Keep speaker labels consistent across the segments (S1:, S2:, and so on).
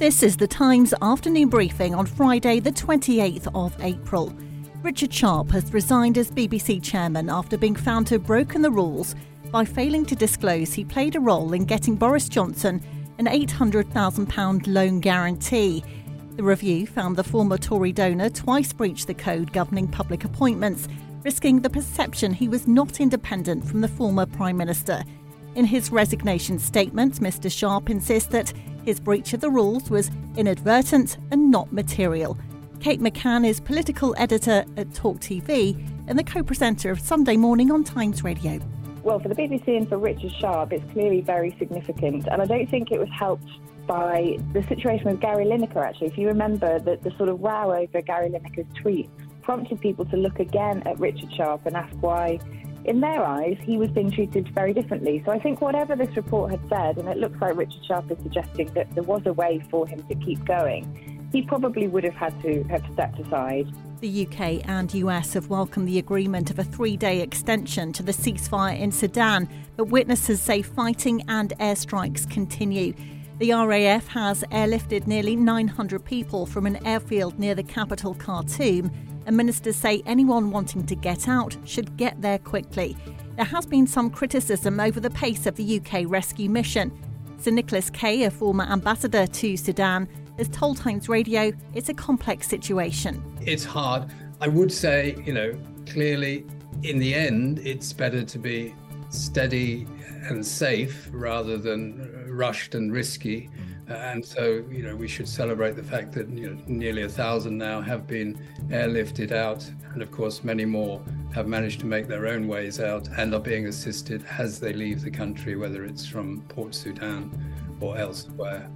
S1: This is the Times afternoon briefing on Friday, the 28th of April. Richard Sharp has resigned as BBC chairman after being found to have broken the rules by failing to disclose he played a role in getting Boris Johnson an £800,000 loan guarantee. The review found the former Tory donor twice breached the code governing public appointments, risking the perception he was not independent from the former Prime Minister. In his resignation statement, Mr. Sharp insists that his breach of the rules was inadvertent and not material. Kate McCann is political editor at Talk TV and the co presenter of Sunday Morning on Times Radio.
S2: Well, for the BBC and for Richard Sharp, it's clearly very significant. And I don't think it was helped by the situation with Gary Lineker, actually. If you remember that the sort of row over Gary Lineker's tweet prompted people to look again at Richard Sharp and ask why in their eyes, he was being treated very differently. So I think whatever this report had said, and it looks like Richard Sharp is suggesting that there was a way for him to keep going, he probably would have had to have stepped aside.
S1: The UK and US have welcomed the agreement of a three day extension to the ceasefire in Sudan, but witnesses say fighting and airstrikes continue. The RAF has airlifted nearly 900 people from an airfield near the capital, Khartoum, and ministers say anyone wanting to get out should get there quickly. There has been some criticism over the pace of the UK rescue mission. Sir Nicholas Kay, a former ambassador to Sudan, has told Times Radio it's a complex situation.
S3: It's hard. I would say, you know, clearly in the end, it's better to be steady and safe rather than rushed and risky. And so, you know, we should celebrate the fact that you know, nearly a thousand now have been airlifted out, and of course, many more have managed to make their own ways out and are being assisted as they leave the country, whether it's from Port Sudan or elsewhere.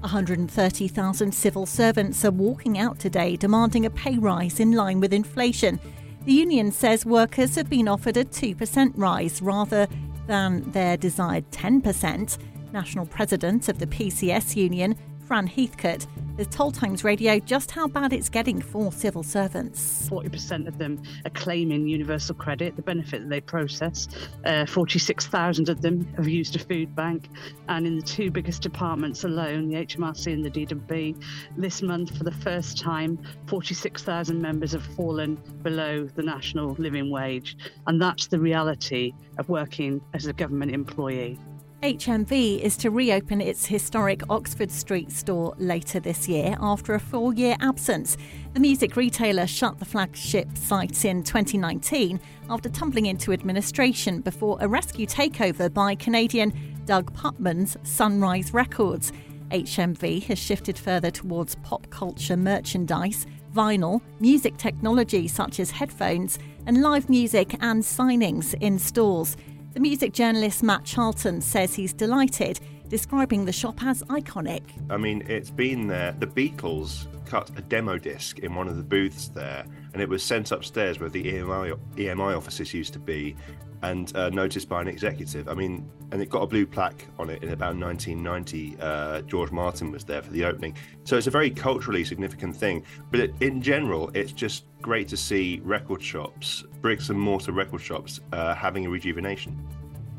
S1: 130,000 civil servants are walking out today demanding a pay rise in line with inflation. The union says workers have been offered a 2% rise rather than their desired 10%. National President of the PCS Union, Fran Heathcote, has told Times Radio just how bad it's getting for civil servants.
S4: 40% of them are claiming universal credit, the benefit that they process. Uh, 46,000 of them have used a food bank. And in the two biggest departments alone, the HMRC and the DWP, this month, for the first time, 46,000 members have fallen below the national living wage. And that's the reality of working as a government employee.
S1: HMV is to reopen its historic Oxford Street store later this year after a four year absence. The music retailer shut the flagship site in 2019 after tumbling into administration before a rescue takeover by Canadian Doug Putman's Sunrise Records. HMV has shifted further towards pop culture merchandise, vinyl, music technology such as headphones, and live music and signings in stores. The music journalist Matt Charlton says he's delighted, describing the shop as iconic.
S5: I mean, it's been there. The Beatles cut a demo disc in one of the booths there, and it was sent upstairs where the EMI, EMI offices used to be and uh, noticed by an executive. I mean, and it got a blue plaque on it in about 1990. Uh, George Martin was there for the opening. So it's a very culturally significant thing. But it, in general, it's just great to see record shops, bricks and mortar record shops, uh, having a rejuvenation.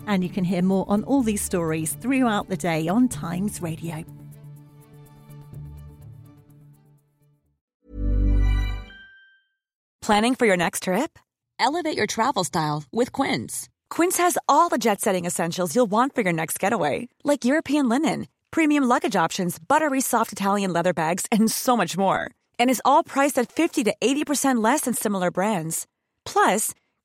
S1: And you can hear more on all these stories throughout the day on Times Radio.
S6: Planning for your next trip? Elevate your travel style with Quince. Quince has all the jet setting essentials you'll want for your next getaway, like European linen, premium luggage options, buttery soft Italian leather bags, and so much more. And is all priced at 50 to 80% less than similar brands. Plus,